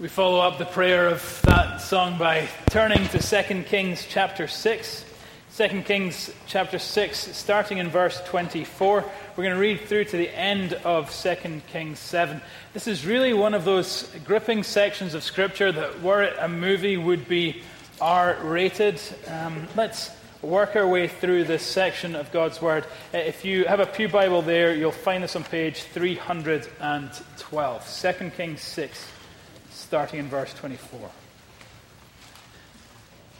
We follow up the prayer of that song by turning to 2 Kings chapter 6. 2 Kings chapter 6, starting in verse 24. We're going to read through to the end of 2 Kings 7. This is really one of those gripping sections of Scripture that, were it a movie, would be R rated. Um, let's work our way through this section of God's Word. Uh, if you have a Pew Bible there, you'll find this on page 312. 2 Kings 6 starting in verse 24.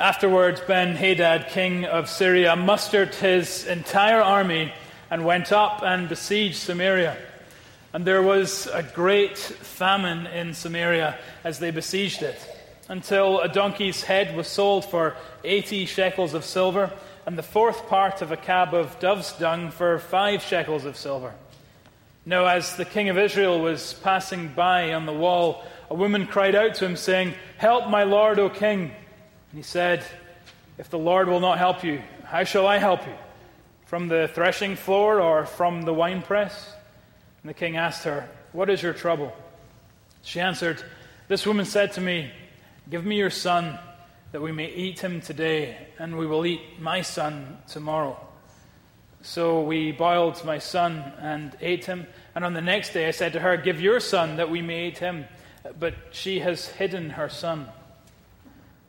Afterwards, Ben Hadad, king of Syria, mustered his entire army and went up and besieged Samaria. And there was a great famine in Samaria as they besieged it, until a donkey's head was sold for 80 shekels of silver, and the fourth part of a cab of dove's dung for five shekels of silver. Now, as the king of Israel was passing by on the wall, a woman cried out to him, saying, Help my lord, O king. And he said, If the Lord will not help you, how shall I help you? From the threshing floor or from the winepress? And the king asked her, What is your trouble? She answered, This woman said to me, Give me your son, that we may eat him today, and we will eat my son tomorrow. So we boiled my son and ate him. And on the next day I said to her, Give your son, that we may eat him but she has hidden her son.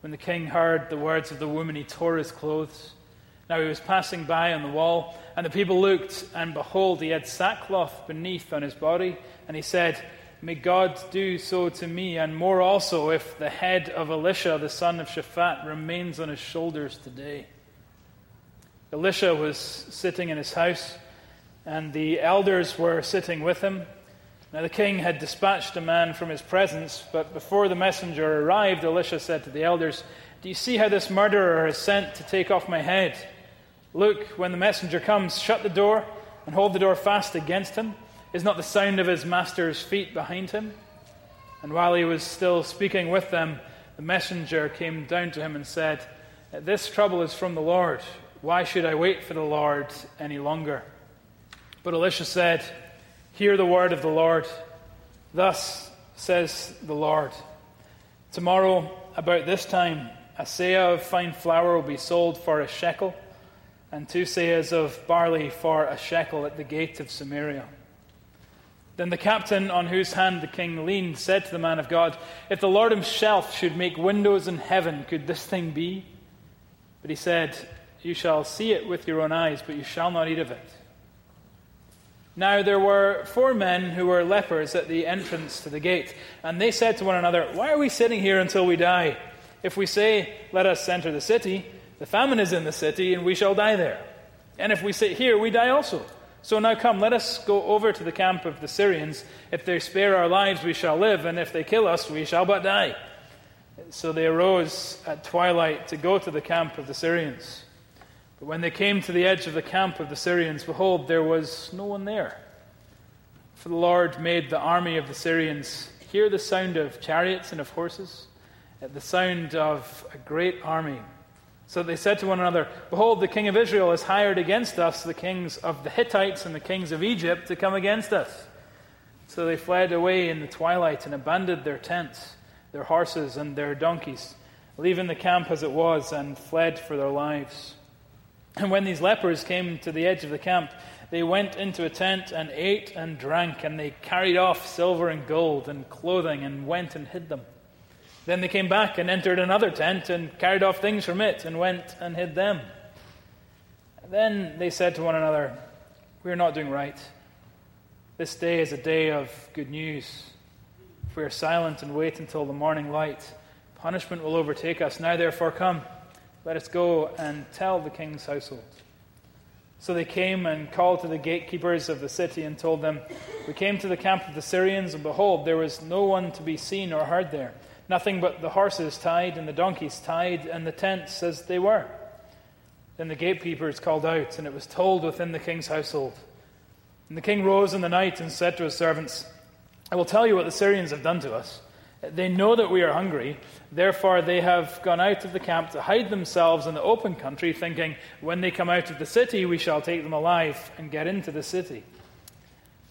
When the king heard the words of the woman, he tore his clothes. Now he was passing by on the wall, and the people looked, and behold, he had sackcloth beneath on his body. And he said, May God do so to me, and more also, if the head of Elisha, the son of Shaphat, remains on his shoulders today. Elisha was sitting in his house, and the elders were sitting with him. Now the king had dispatched a man from his presence, but before the messenger arrived, Elisha said to the elders, Do you see how this murderer has sent to take off my head? Look, when the messenger comes, shut the door and hold the door fast against him. Is not the sound of his master's feet behind him? And while he was still speaking with them, the messenger came down to him and said, This trouble is from the Lord. Why should I wait for the Lord any longer? But Elisha said, Hear the word of the Lord. Thus says the Lord Tomorrow, about this time, a seah of fine flour will be sold for a shekel, and two seahs of barley for a shekel at the gate of Samaria. Then the captain on whose hand the king leaned said to the man of God, If the Lord himself should make windows in heaven, could this thing be? But he said, You shall see it with your own eyes, but you shall not eat of it. Now there were four men who were lepers at the entrance to the gate, and they said to one another, Why are we sitting here until we die? If we say, Let us enter the city, the famine is in the city, and we shall die there. And if we sit here, we die also. So now come, let us go over to the camp of the Syrians. If they spare our lives, we shall live, and if they kill us, we shall but die. So they arose at twilight to go to the camp of the Syrians. But when they came to the edge of the camp of the Syrians, behold, there was no one there. For the Lord made the army of the Syrians hear the sound of chariots and of horses, at the sound of a great army. So they said to one another, Behold, the king of Israel has hired against us the kings of the Hittites and the kings of Egypt to come against us. So they fled away in the twilight and abandoned their tents, their horses, and their donkeys, leaving the camp as it was, and fled for their lives. And when these lepers came to the edge of the camp, they went into a tent and ate and drank, and they carried off silver and gold and clothing and went and hid them. Then they came back and entered another tent and carried off things from it and went and hid them. Then they said to one another, We are not doing right. This day is a day of good news. If we are silent and wait until the morning light, punishment will overtake us. Now, therefore, come. Let us go and tell the king's household. So they came and called to the gatekeepers of the city and told them, We came to the camp of the Syrians, and behold, there was no one to be seen or heard there. Nothing but the horses tied and the donkeys tied and the tents as they were. Then the gatekeepers called out, and it was told within the king's household. And the king rose in the night and said to his servants, I will tell you what the Syrians have done to us. They know that we are hungry. Therefore, they have gone out of the camp to hide themselves in the open country, thinking, when they come out of the city, we shall take them alive and get into the city.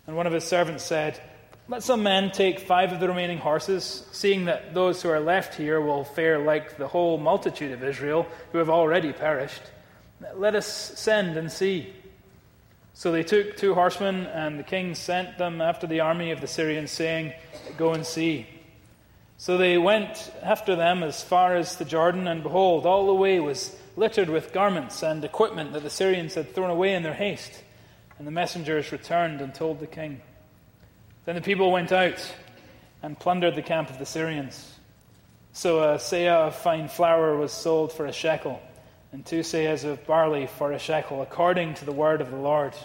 And one of his servants said, Let some men take five of the remaining horses, seeing that those who are left here will fare like the whole multitude of Israel, who have already perished. Let us send and see. So they took two horsemen, and the king sent them after the army of the Syrians, saying, Go and see. So they went after them as far as the Jordan, and behold, all the way was littered with garments and equipment that the Syrians had thrown away in their haste. And the messengers returned and told the king. Then the people went out and plundered the camp of the Syrians. So a seah of fine flour was sold for a shekel, and two seahs of barley for a shekel, according to the word of the Lord.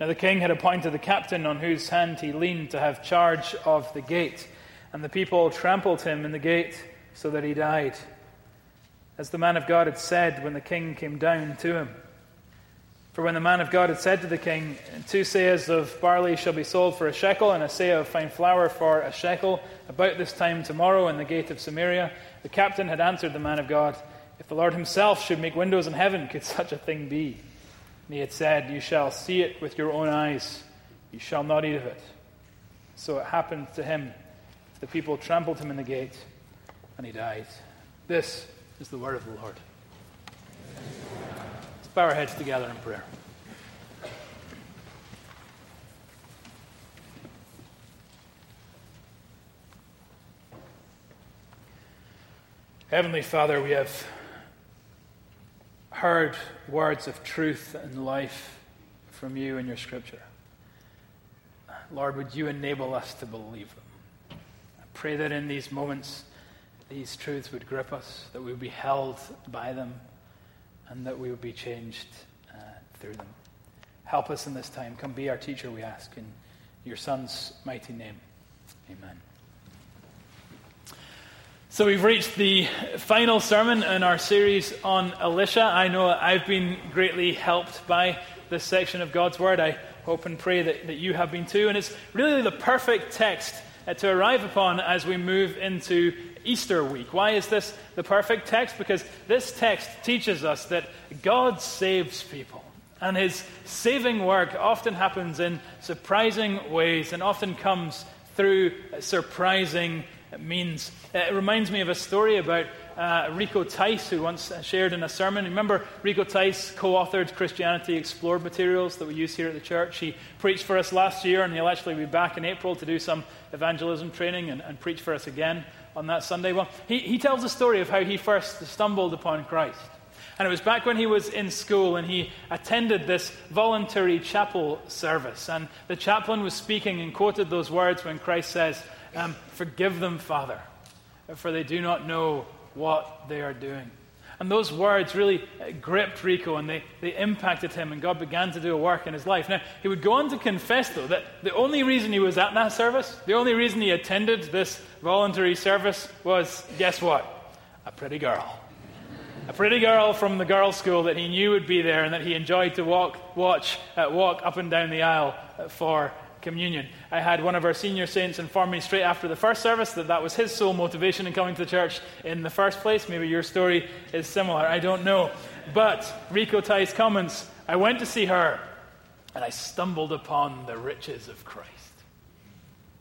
Now the king had appointed the captain on whose hand he leaned to have charge of the gate, and the people trampled him in the gate so that he died, as the man of God had said when the king came down to him. For when the man of God had said to the king, Two seahs of barley shall be sold for a shekel, and a seah of fine flour for a shekel, about this time tomorrow in the gate of Samaria, the captain had answered the man of God, If the Lord himself should make windows in heaven, could such a thing be? And he had said, You shall see it with your own eyes, you shall not eat of it. So it happened to him. The people trampled him in the gate, and he died. This is the word of the Lord Let's bow our heads together in prayer. Heavenly Father, we have heard words of truth and life from you in your scripture. Lord, would you enable us to believe them? Pray that in these moments, these truths would grip us, that we would be held by them and that we would be changed uh, through them. Help us in this time. Come be our teacher, we ask, in your Son's mighty name. Amen. So we've reached the final sermon in our series on Elisha. I know I've been greatly helped by this section of God's Word. I hope and pray that, that you have been too. And it's really the perfect text Uh, to arrive upon as we move into Easter week. Why is this the perfect text? Because this text teaches us that God saves people. And his saving work often happens in surprising ways and often comes through surprising means. Uh, it reminds me of a story about uh, Rico Tice, who once shared in a sermon. Remember, Rico Tice co authored Christianity Explored materials that we use here at the church. He preached for us last year, and he'll actually be back in April to do some evangelism training and, and preach for us again on that Sunday? Well, he, he tells a story of how he first stumbled upon Christ. And it was back when he was in school and he attended this voluntary chapel service. And the chaplain was speaking and quoted those words when Christ says, um, Forgive them, Father, for they do not know what they are doing. And those words really gripped Rico and they, they impacted him, and God began to do a work in his life. Now, he would go on to confess, though, that the only reason he was at that service, the only reason he attended this voluntary service was guess what? A pretty girl. A pretty girl from the girls' school that he knew would be there and that he enjoyed to walk, watch, uh, walk up and down the aisle uh, for communion. I had one of our senior saints inform me straight after the first service that that was his sole motivation in coming to the church in the first place. Maybe your story is similar. I don't know. But Rico Tice comments I went to see her and I stumbled upon the riches of Christ.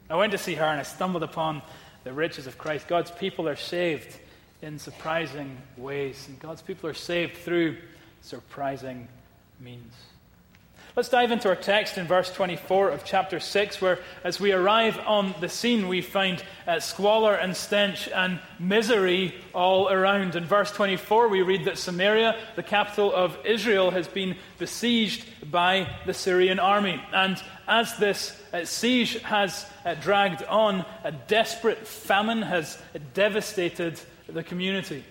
I went to see her and I stumbled upon the riches of Christ. God's people are saved in surprising ways, and God's people are saved through surprising means. Let's dive into our text in verse 24 of chapter 6, where as we arrive on the scene, we find uh, squalor and stench and misery all around. In verse 24, we read that Samaria, the capital of Israel, has been besieged by the Syrian army. And as this uh, siege has uh, dragged on, a desperate famine has devastated the community.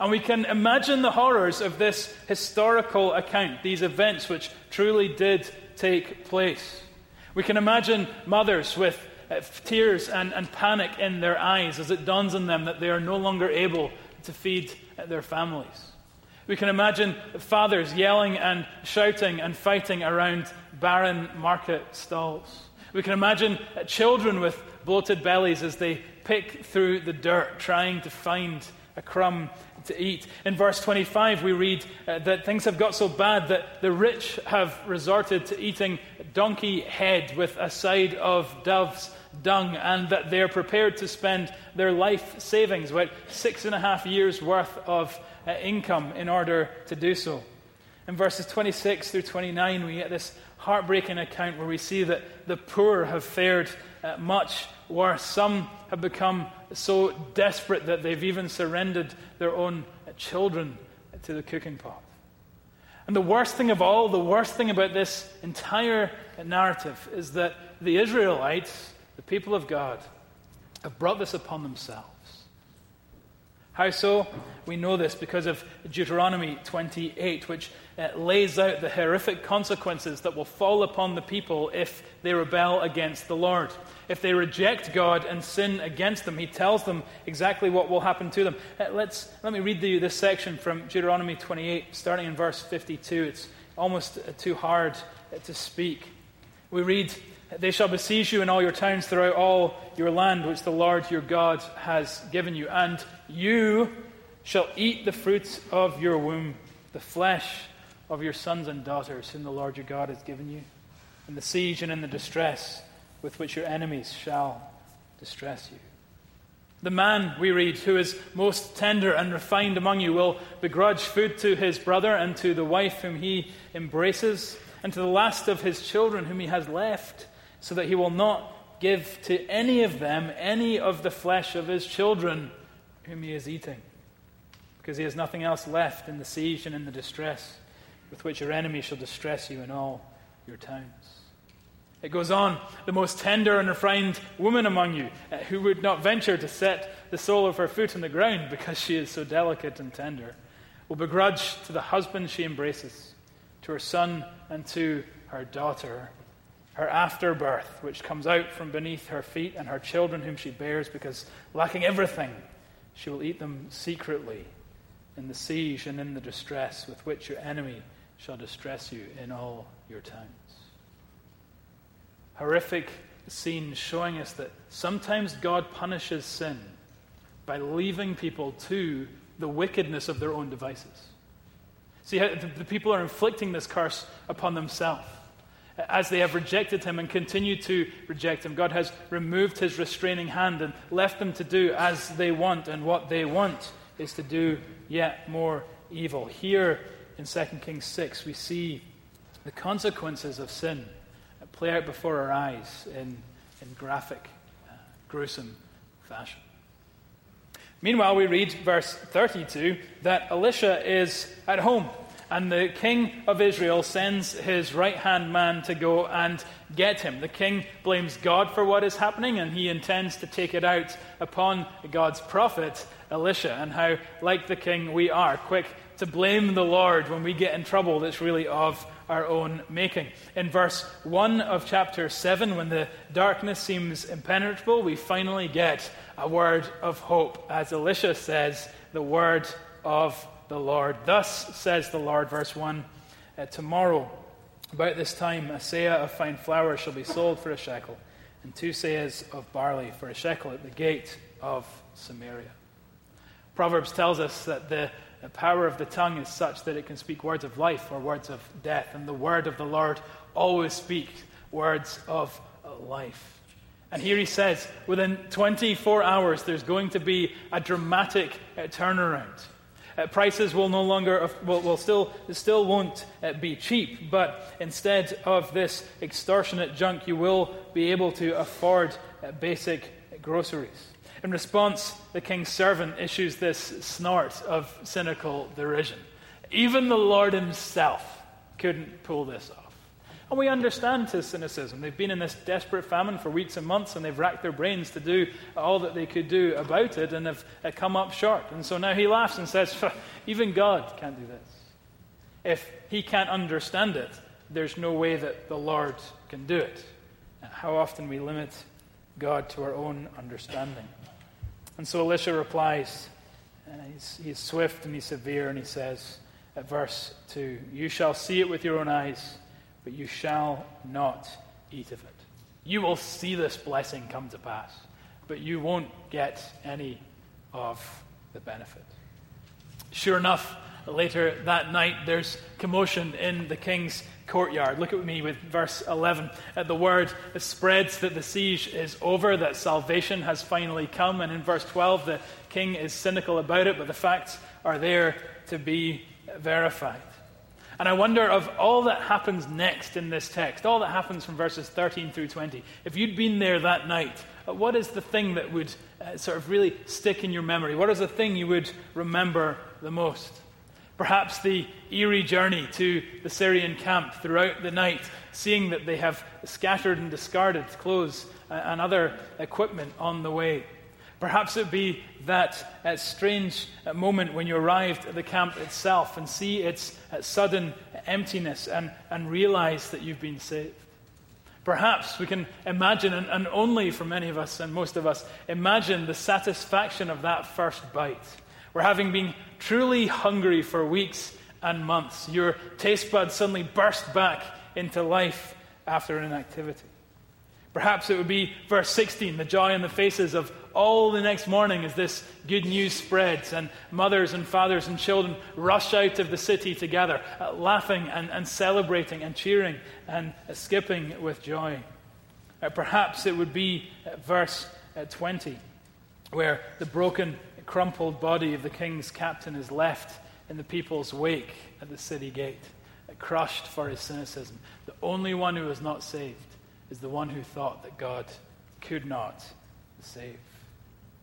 And we can imagine the horrors of this historical account, these events which truly did take place. We can imagine mothers with uh, tears and, and panic in their eyes as it dawns on them that they are no longer able to feed uh, their families. We can imagine fathers yelling and shouting and fighting around barren market stalls. We can imagine uh, children with bloated bellies as they pick through the dirt trying to find a crumb to eat. In verse 25, we read uh, that things have got so bad that the rich have resorted to eating donkey head with a side of dove's dung, and that they're prepared to spend their life savings, about six and a half years' worth of uh, income, in order to do so. In verses 26 through 29, we get this heartbreaking account where we see that the poor have fared uh, much worse. Some have become so desperate that they've even surrendered their own children to the cooking pot. And the worst thing of all, the worst thing about this entire narrative is that the Israelites, the people of God, have brought this upon themselves. How so? We know this because of Deuteronomy 28, which uh, lays out the horrific consequences that will fall upon the people if they rebel against the Lord. If they reject God and sin against them, He tells them exactly what will happen to them. Uh, let's, let me read you this section from Deuteronomy 28, starting in verse 52. It's almost uh, too hard uh, to speak. We read, They shall besiege you in all your towns throughout all your land, which the Lord your God has given you, and you shall eat the fruits of your womb, the flesh of your sons and daughters, whom the Lord your God has given you, in the siege and in the distress with which your enemies shall distress you. The man, we read, who is most tender and refined among you will begrudge food to his brother and to the wife whom he embraces, and to the last of his children whom he has left, so that he will not give to any of them any of the flesh of his children whom he is eating, because he has nothing else left in the siege and in the distress with which your enemy shall distress you in all your towns. It goes on, the most tender and refined woman among you, uh, who would not venture to set the sole of her foot on the ground because she is so delicate and tender, will begrudge to the husband she embraces, to her son and to her daughter, her afterbirth, which comes out from beneath her feet, and her children whom she bears, because lacking everything, she will eat them secretly in the siege and in the distress with which your enemy shall distress you in all your towns horrific scene showing us that sometimes God punishes sin by leaving people to the wickedness of their own devices. See, the people are inflicting this curse upon themselves. As they have rejected him and continue to reject him, God has removed his restraining hand and left them to do as they want, and what they want is to do yet more evil. Here in 2 Kings 6, we see the consequences of sin play out before our eyes in, in graphic, uh, gruesome fashion. Meanwhile, we read verse 32 that Elisha is at home, and the king of Israel sends his right hand man to go and get him. The king blames God for what is happening, and he intends to take it out upon God's prophet, Elisha, and how, like the king, we are quick to blame the Lord when we get in trouble that's really of our own making. In verse 1 of chapter 7, when the darkness seems impenetrable, we finally get a word of hope. As Elisha says, the word of the Lord. Thus says the Lord, verse 1 uh, Tomorrow, about this time, a seah of fine flour shall be sold for a shekel, and two seahs of barley for a shekel at the gate of Samaria. Proverbs tells us that the the power of the tongue is such that it can speak words of life or words of death. And the word of the Lord always speaks words of life. And here he says, within 24 hours, there's going to be a dramatic uh, turnaround. Uh, prices will no longer, will, will still, still won't uh, be cheap, but instead of this extortionate junk, you will be able to afford uh, basic groceries. In response, the king's servant issues this snort of cynical derision. Even the Lord himself couldn't pull this off. And we understand his cynicism. They've been in this desperate famine for weeks and months, and they've racked their brains to do all that they could do about it, and have uh, come up short. And so now he laughs and says, Even God can't do this. If he can't understand it, there's no way that the Lord can do it. Uh, how often we limit God to our own understanding. And so Elisha replies, and he's, he's swift and he's severe, and he says at verse 2 You shall see it with your own eyes, but you shall not eat of it. You will see this blessing come to pass, but you won't get any of the benefit. Sure enough, later that night, there's commotion in the king's courtyard. Look at me with verse 11. At the word spreads that the siege is over, that salvation has finally come. And in verse 12, the king is cynical about it, but the facts are there to be verified. And I wonder of all that happens next in this text, all that happens from verses 13 through 20, if you'd been there that night, uh, what is the thing that would uh, sort of really stick in your memory? What is the thing you would remember the most? Perhaps the eerie journey to the Syrian camp throughout the night, seeing that they have scattered and discarded clothes uh, and other equipment on the way. Perhaps it would be that uh, strange uh, moment when you arrived at the camp itself and see its uh, sudden emptiness and, and realize that you've been saved. Perhaps we can imagine, and, and only for many of us and most of us, imagine the satisfaction of that first bite where having been truly hungry for weeks and months, your taste buds suddenly burst back into life after an activity. Perhaps it would be verse 16, the joy on the faces of all the next morning as this good news spreads, and mothers and fathers and children rush out of the city together, uh, laughing and, and, celebrating and cheering and uh, skipping with joy. Uh, perhaps it would be uh, verse uh, 20, where the broken crumpled body of the king's captain is left in the people's wake at the city gate, crushed for his cynicism. The only one who was not saved is the one who thought that God could not save.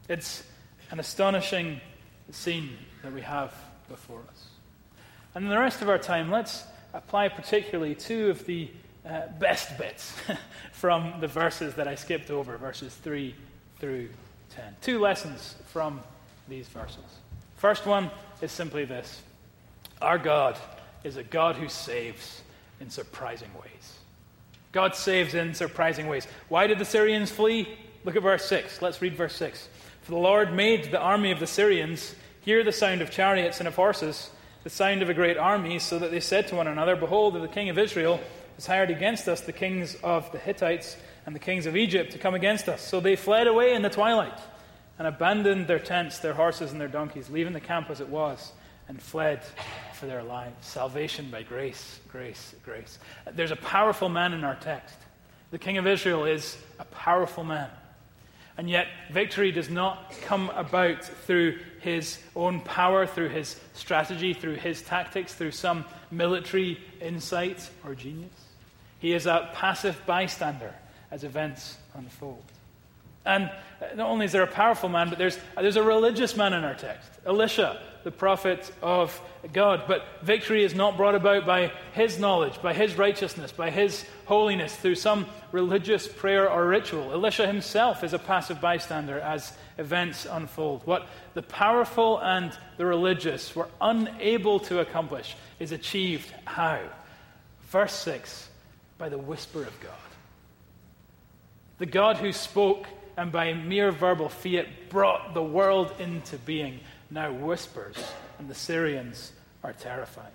It's an astonishing scene that we have before us. And in the rest of our time, let's apply particularly two of the uh, best bits from the verses that I skipped over, verses 3 through 10. Two lessons from these verses. First one is simply this Our God is a God who saves in surprising ways. God saves in surprising ways. Why did the Syrians flee? Look at verse 6. Let's read verse 6. For the Lord made the army of the Syrians hear the sound of chariots and of horses, the sound of a great army, so that they said to one another, Behold, the king of Israel has hired against us the kings of the Hittites and the kings of Egypt to come against us. So they fled away in the twilight and abandoned their tents, their horses, and their donkeys, leaving the camp as it was, and fled for their lives. Salvation by grace, grace, grace. There's a powerful man in our text. The king of Israel is a powerful man. And yet, victory does not come about through his own power, through his strategy, through his tactics, through some military insight or genius. He is a passive bystander as events unfold. And not only is there a powerful man, but there's, there's a religious man in our text, Elisha, the prophet of God. But victory is not brought about by his knowledge, by his righteousness, by his holiness, through some religious prayer or ritual. Elisha himself is a passive bystander as events unfold. What the powerful and the religious were unable to accomplish is achieved how? Verse 6 by the whisper of God. The God who spoke and by mere verbal fiat brought the world into being, now whispers, and the Syrians are terrified.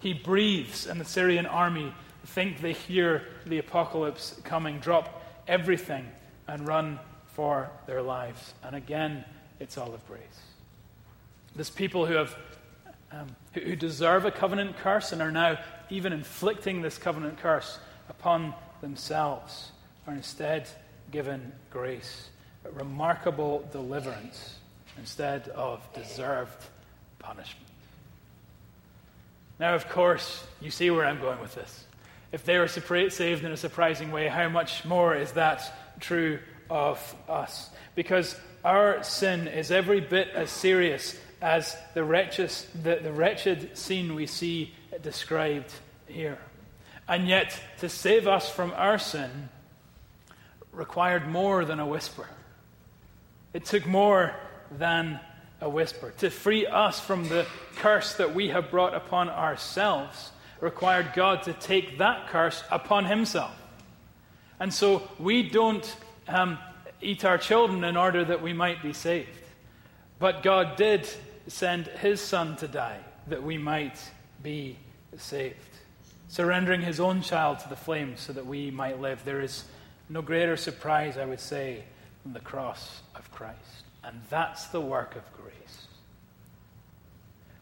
He breathes, and the Syrian army think they hear the apocalypse coming, drop everything, and run for their lives. And again, it's all of grace. This people who have um, who, who deserve a covenant curse and are now even inflicting this covenant curse upon themselves are instead given grace, remarkable deliverance instead of deserved punishment. Now, of course, you see where I'm going with this. If they were saved in a surprising way, how much more is that true of us? Because our sin is every bit as serious as the wretched, the, the wretched scene we see described here. And yet, to save us from our sin, required more than a whisper. It took more than a whisper. To free us from the curse that we have brought upon ourselves required God to take that curse upon Himself. And so we don't um, eat our children in order that we might be saved. But God did send His Son to die that we might be saved, surrendering His own child to the flames so that we might live. There is no greater surprise, I would say, than the cross of Christ. And that's the work of grace.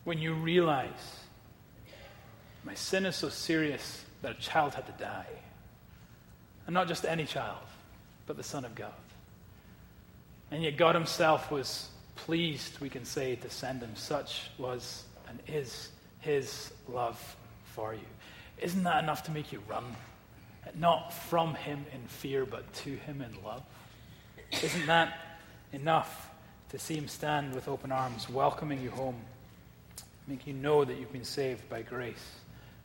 when you realize my sin is so serious that a child had to die. And not just any child, but the Son of God. And yet God Himself was pleased, we can say, to send Him. Such was and is His love for you. Isn't that enough to make you run? Not from Him in fear, but to Him in love? Isn't that enough to see Him stand with open arms, welcoming you home, make you know that you've been saved by grace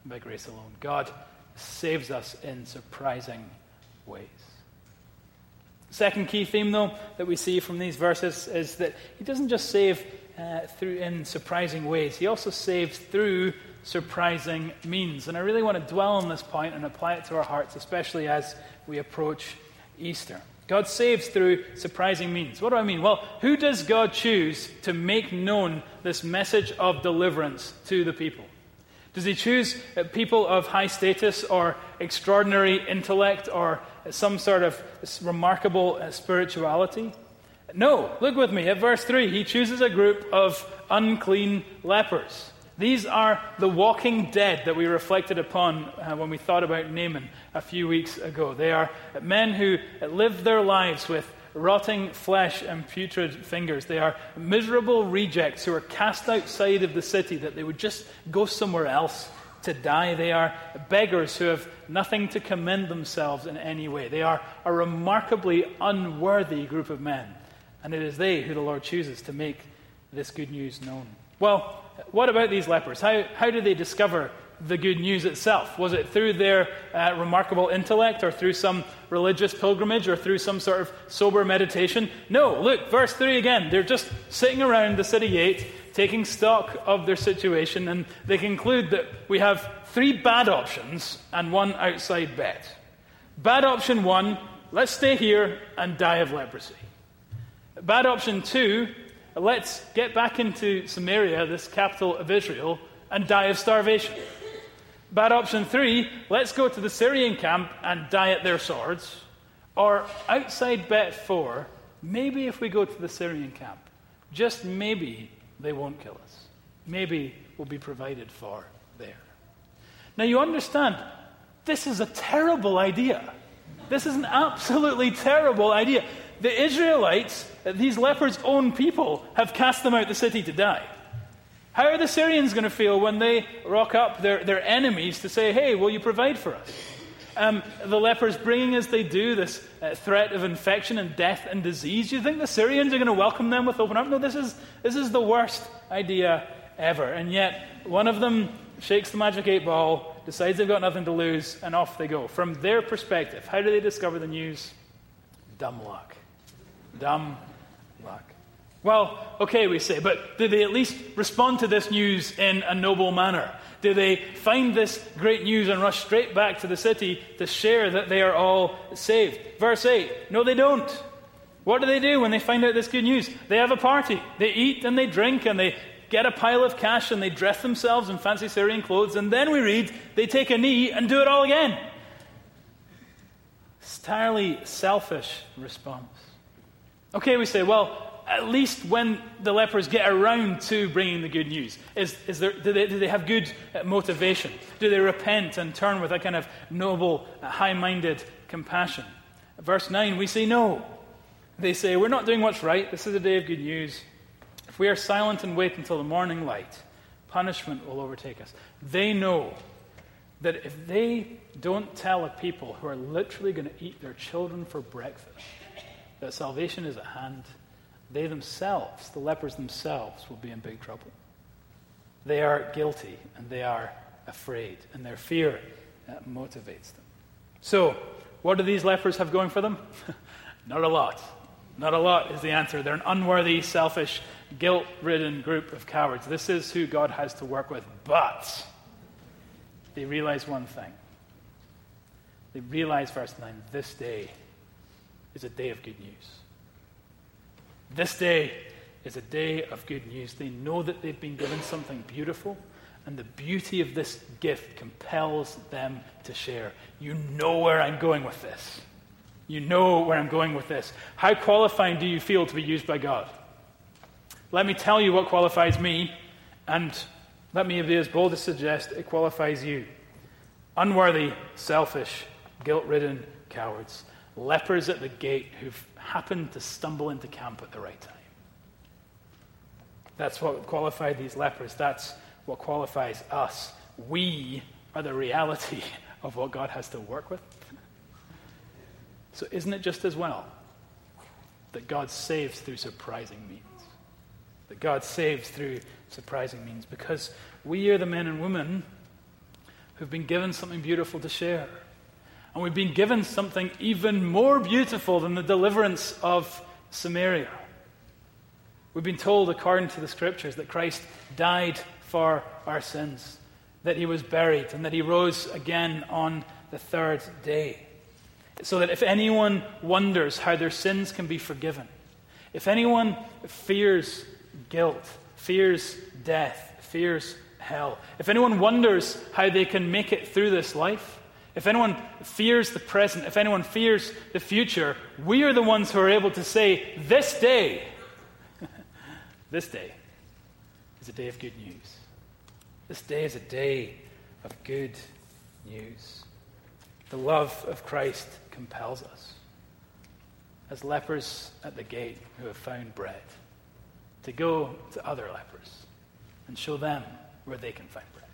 and by grace alone? God saves us in surprising ways. Second key theme, though, that we see from these verses is that He doesn't just save uh, through in surprising ways. He also saves through surprising means. And I really want to dwell on this point and apply it to our hearts, especially as we approach Easter. God saves through surprising means. What do I mean? Well, who does God choose to make known this message of deliverance to the people? Does he choose uh, people of high status or extraordinary intellect or some sort of remarkable uh, spirituality? No. Look with me at verse 3. He chooses a group of unclean lepers. These are the walking dead that we reflected upon uh, when we thought about Naaman a few weeks ago. They are men who live their lives with rotting flesh and putrid fingers. They are miserable rejects who are cast outside of the city that they would just go somewhere else to die. They are beggars who have nothing to commend themselves in any way. They are a remarkably unworthy group of men. And it is they who the Lord chooses to make this good news known. Well, what about these lepers? How, how did they discover the good news itself? Was it through their uh, remarkable intellect or through some religious pilgrimage or through some sort of sober meditation? No. Look, verse 3 again. They're just sitting around the city gate, taking stock of their situation, and they conclude that we have three bad options and one outside bet. Bad option one, let's stay here and die of leprosy. Bad option two, let's get back into Samaria, this capital of Israel, and die of starvation. Bad option three, let's go to the Syrian camp and die at their swords. Or outside bet four, maybe if we go to the Syrian camp, just maybe they won't kill us. Maybe we'll be provided for there. Now you understand, this is a terrible idea. This is an absolutely terrible idea. The Israelites, these lepers' own people, have cast them out the city to die. How are the Syrians going to feel when they rock up their, their enemies to say, hey, will you provide for us? Um, the lepers bringing as they do this uh, threat of infection and death and disease. Do you think the Syrians are going to welcome them with open arms? No, this is, this is the worst idea ever. And yet, one of them shakes the magic eight ball, decides they've got nothing to lose, and off they go. From their perspective, how do they discover the news? Dumb luck. Dumb luck. Well, okay, we say, but did they at least respond to this news in a noble manner? Do they find this great news and rush straight back to the city to share that they are all saved? Verse 8 No, they don't. What do they do when they find out this good news? They have a party. They eat and they drink and they get a pile of cash and they dress themselves in fancy Syrian clothes. And then we read they take a knee and do it all again. It's entirely selfish response. Okay, we say, well, at least when the lepers get around to bringing the good news, is, is there, do, they, do they have good uh, motivation? Do they repent and turn with a kind of noble, uh, high minded compassion? Verse 9, we say no. They say, We're not doing what's right. This is a day of good news. If we are silent and wait until the morning light, punishment will overtake us. They know that if they don't tell a people who are literally going to eat their children for breakfast, that salvation is at hand, they themselves, the lepers themselves, will be in big trouble. They are guilty and they are afraid, and their fear uh, motivates them. So, what do these lepers have going for them? Not a lot. Not a lot is the answer. They're an unworthy, selfish, guilt ridden group of cowards. This is who God has to work with. But they realize one thing. They realize, verse 9, this day is a day of good news. This day is a day of good news. They know that they've been given something beautiful, and the beauty of this gift compels them to share. You know where I'm going with this. You know where I'm going with this. How qualifying do you feel to be used by God? Let me tell you what qualifies me And let me be as bold as suggest it qualifies you. Unworthy, selfish, guilt ridden cowards. Lepers at the gate who've happened to stumble into camp at the right time. That's what qualified these lepers. That's what qualifies us. We are the reality of what God has to work with. So, isn't it just as well that God saves through surprising means? That God saves through surprising means? Because we are the men and women who've been given something beautiful to share. And we've been given something even more beautiful than the deliverance of Samaria. We've been told, according to the scriptures, that Christ died for our sins, that he was buried, and that he rose again on the third day. So that if anyone wonders how their sins can be forgiven, if anyone fears guilt, fears death, fears hell, if anyone wonders how they can make it through this life, if anyone fears the present, if anyone fears the future, we are the ones who are able to say, This day, this day is a day of good news. This day is a day of good news. The love of Christ compels us, as lepers at the gate who have found bread, to go to other lepers and show them where they can find bread.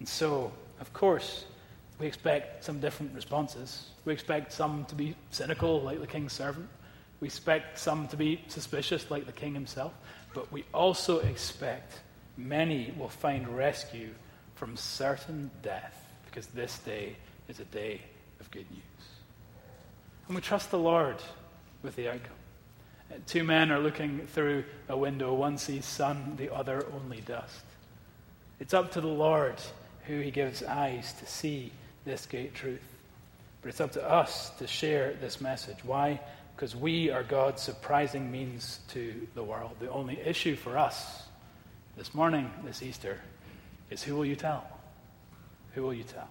And so, of course, we expect some different responses. We expect some to be cynical, like the king's servant. We expect some to be suspicious, like the king himself. But we also expect many will find rescue from certain death, because this day is a day of good news. And we trust the Lord with the outcome. Uh, two men are looking through a window. One sees sun, the other only dust. It's up to the Lord who he gives eyes to see this great truth. But it's up to us to share this message. Why? Because we are God's surprising means to the world. The only issue for us this morning, this Easter, is who will you tell? Who will you tell?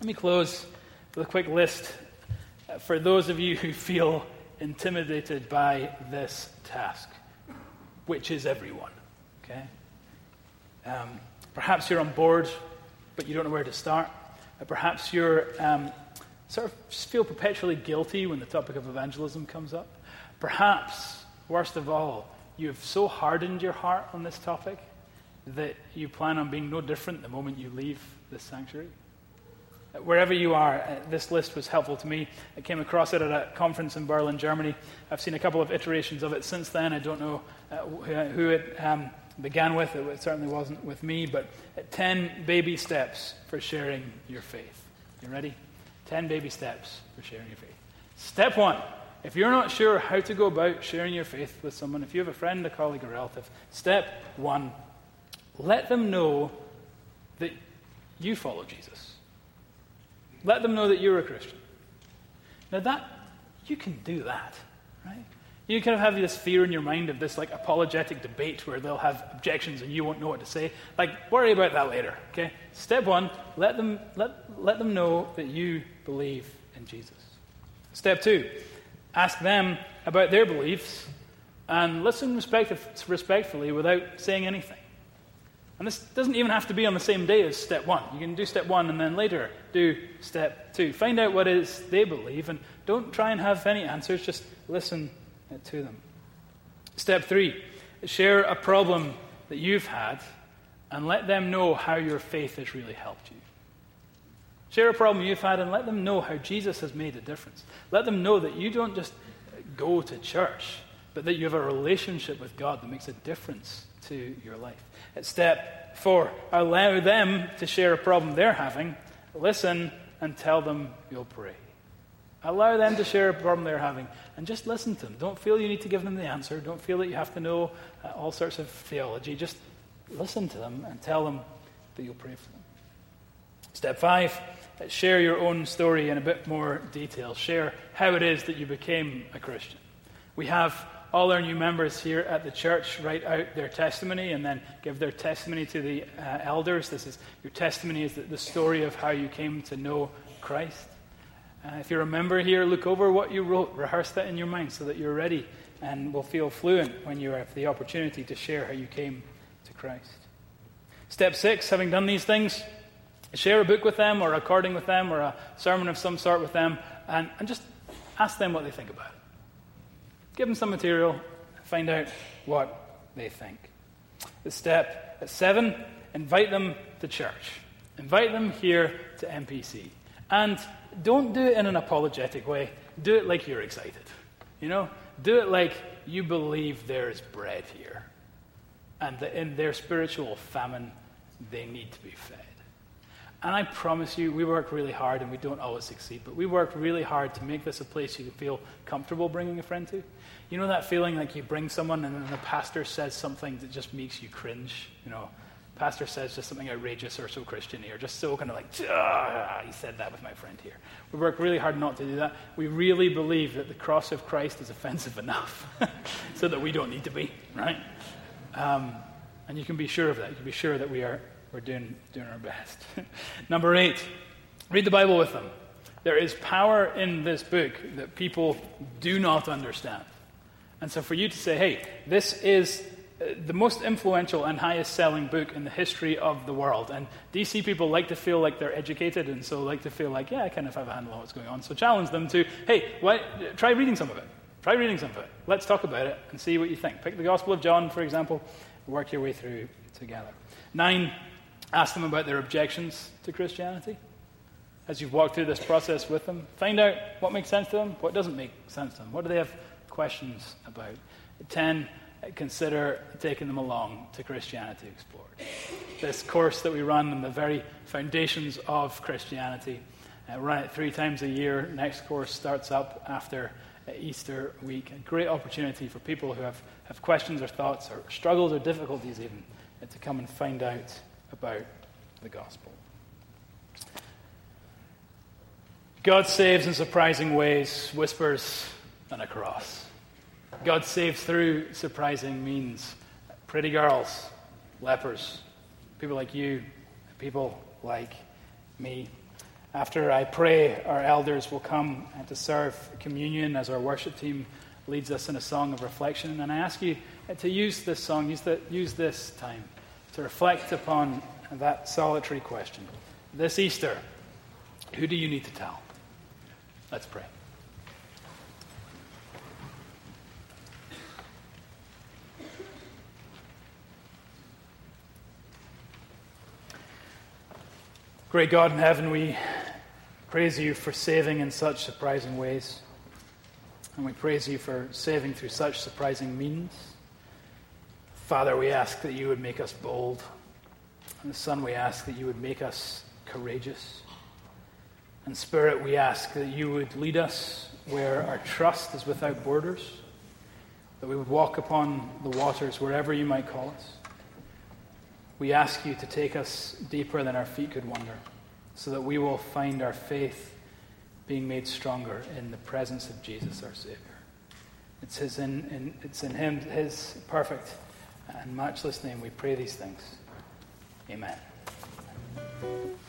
Let me close with a quick list for those of you who feel intimidated by this task, which is everyone. Okay? Um, perhaps you're on board, but you don't know where to start. Uh, perhaps you're um, sort of feel perpetually guilty when the topic of evangelism comes up. Perhaps, worst of all, you've so hardened your heart on this topic that you plan on being no different the moment you leave this sanctuary. Wherever you are, uh, this list was helpful to me. I came across it at a conference in Berlin, Germany. I've seen a couple of iterations of it since then. I don't know uh, who it um, began with. It certainly wasn't with me, but 10 baby steps for sharing your faith. You ready? 10 baby steps for sharing your faith. Step one if you're not sure how to go about sharing your faith with someone, if you have a friend, a colleague, a relative, step one, let them know that you follow Jesus. Let them know that you're a Christian. Now that you can do that, right? You kind of have this fear in your mind of this like apologetic debate where they'll have objections and you won't know what to say. Like, worry about that later. Okay? Step one, let them let, let them know that you believe in Jesus. Step two, ask them about their beliefs and listen respect- respectfully without saying anything. And this doesn't even have to be on the same day as step one. You can do step one and then later do step two. Find out what it is they believe and don't try and have any answers, just listen Uh, to them. Step three share a problem that you've had and let them know how your faith has really helped you. Share a problem you've had and let them know how Jesus has made a difference. Let them know that you don't just go to church, but that you have a relationship with God that makes a difference to your life. At step four, allow them to share a problem they're having. Listen and tell them you'll pray. Allow them to share a problem they're having and just listen to them. Don't feel you need to give them the answer. Don't feel that you have to know uh, all sorts of theology. Just listen to them and tell them that you'll pray for them. Step five, share your own story in a bit more detail. Share how it is that you became a Christian. We have all our new members here at the church write out their testimony and then give their testimony to the uh, elders. This is your testimony is the, the, story of how you came to know Christ. Uh, if you're a member here, look over what you wrote, rehearse that in your mind so that you're ready and will feel fluent when you have the opportunity to share how you came to Christ. Step six, having done these things, share a book with them or a recording with them or a sermon of some sort with them and, and just ask them what they think about it. Give them some material, find out what they think. The step at seven, invite them to church. Invite them here to MPC. And don't do it in an apologetic way. Do it like you're excited. You know? Do it like you believe there is bread here. And that in their spiritual famine, they need to be fed. And I promise you, we work really hard and we don't always succeed, but we work really hard to make this a place you can feel comfortable bringing a friend to. You know that feeling like you bring someone and then the pastor says something that just makes you cringe? You know, pastor says just something outrageous or so Christian or just so kind of like, he said that with my friend here. We work really hard not to do that. We really believe that the cross of Christ is offensive enough so that we don't need to be, right? Um, and you can be sure of that. You can be sure that we are we're doing, doing our best. Number eight, read the Bible with them. There is power in this book that people do not understand. And so for you to say, hey, this is the most influential and highest selling book in the history of the world. And DC people like to feel like they're educated and so like to feel like, yeah, I kind of have a handle on what's going on. So challenge them to, hey, why, try reading some of it. Try reading some of it. Let's talk about it and see what you think. Pick the Gospel of John, for example, work your way through together. Nine, Ask them about their objections to Christianity. As you've walked through this process with them, find out what makes sense to them, what doesn't make sense to them. What do they have questions about? 10. Consider taking them along to Christianity Explored. This course that we run on the very foundations of Christianity. Uh, run it three times a year. Next course starts up after uh, Easter week. A great opportunity for people who have, have questions or thoughts or struggles or difficulties even uh, to come and find out about the gospel. God saves in surprising ways, whispers and a cross. God saves through surprising means. Pretty girls, lepers, people like you, people like me. After I pray, our elders will come and to serve communion as our worship team leads us in a song of reflection. And I ask you to use this song, use, the, use this time to reflect upon that solitary question. This Easter, who do you need to tell? Let's pray. Great God in heaven, we praise you for saving in such surprising ways. And we praise you for saving through such surprising means. Father, we ask that you would make us bold. And Son, we ask that you would make us courageous. And Spirit, we ask that you would lead us where our trust is without borders, that we would walk upon the waters wherever you might call us. We ask you to take us deeper than our feet could wander, so that we will find our faith being made stronger in the presence of Jesus, our Savior. It's, his in, in, it's in him, his perfect and matchless name, we pray these things. Amen.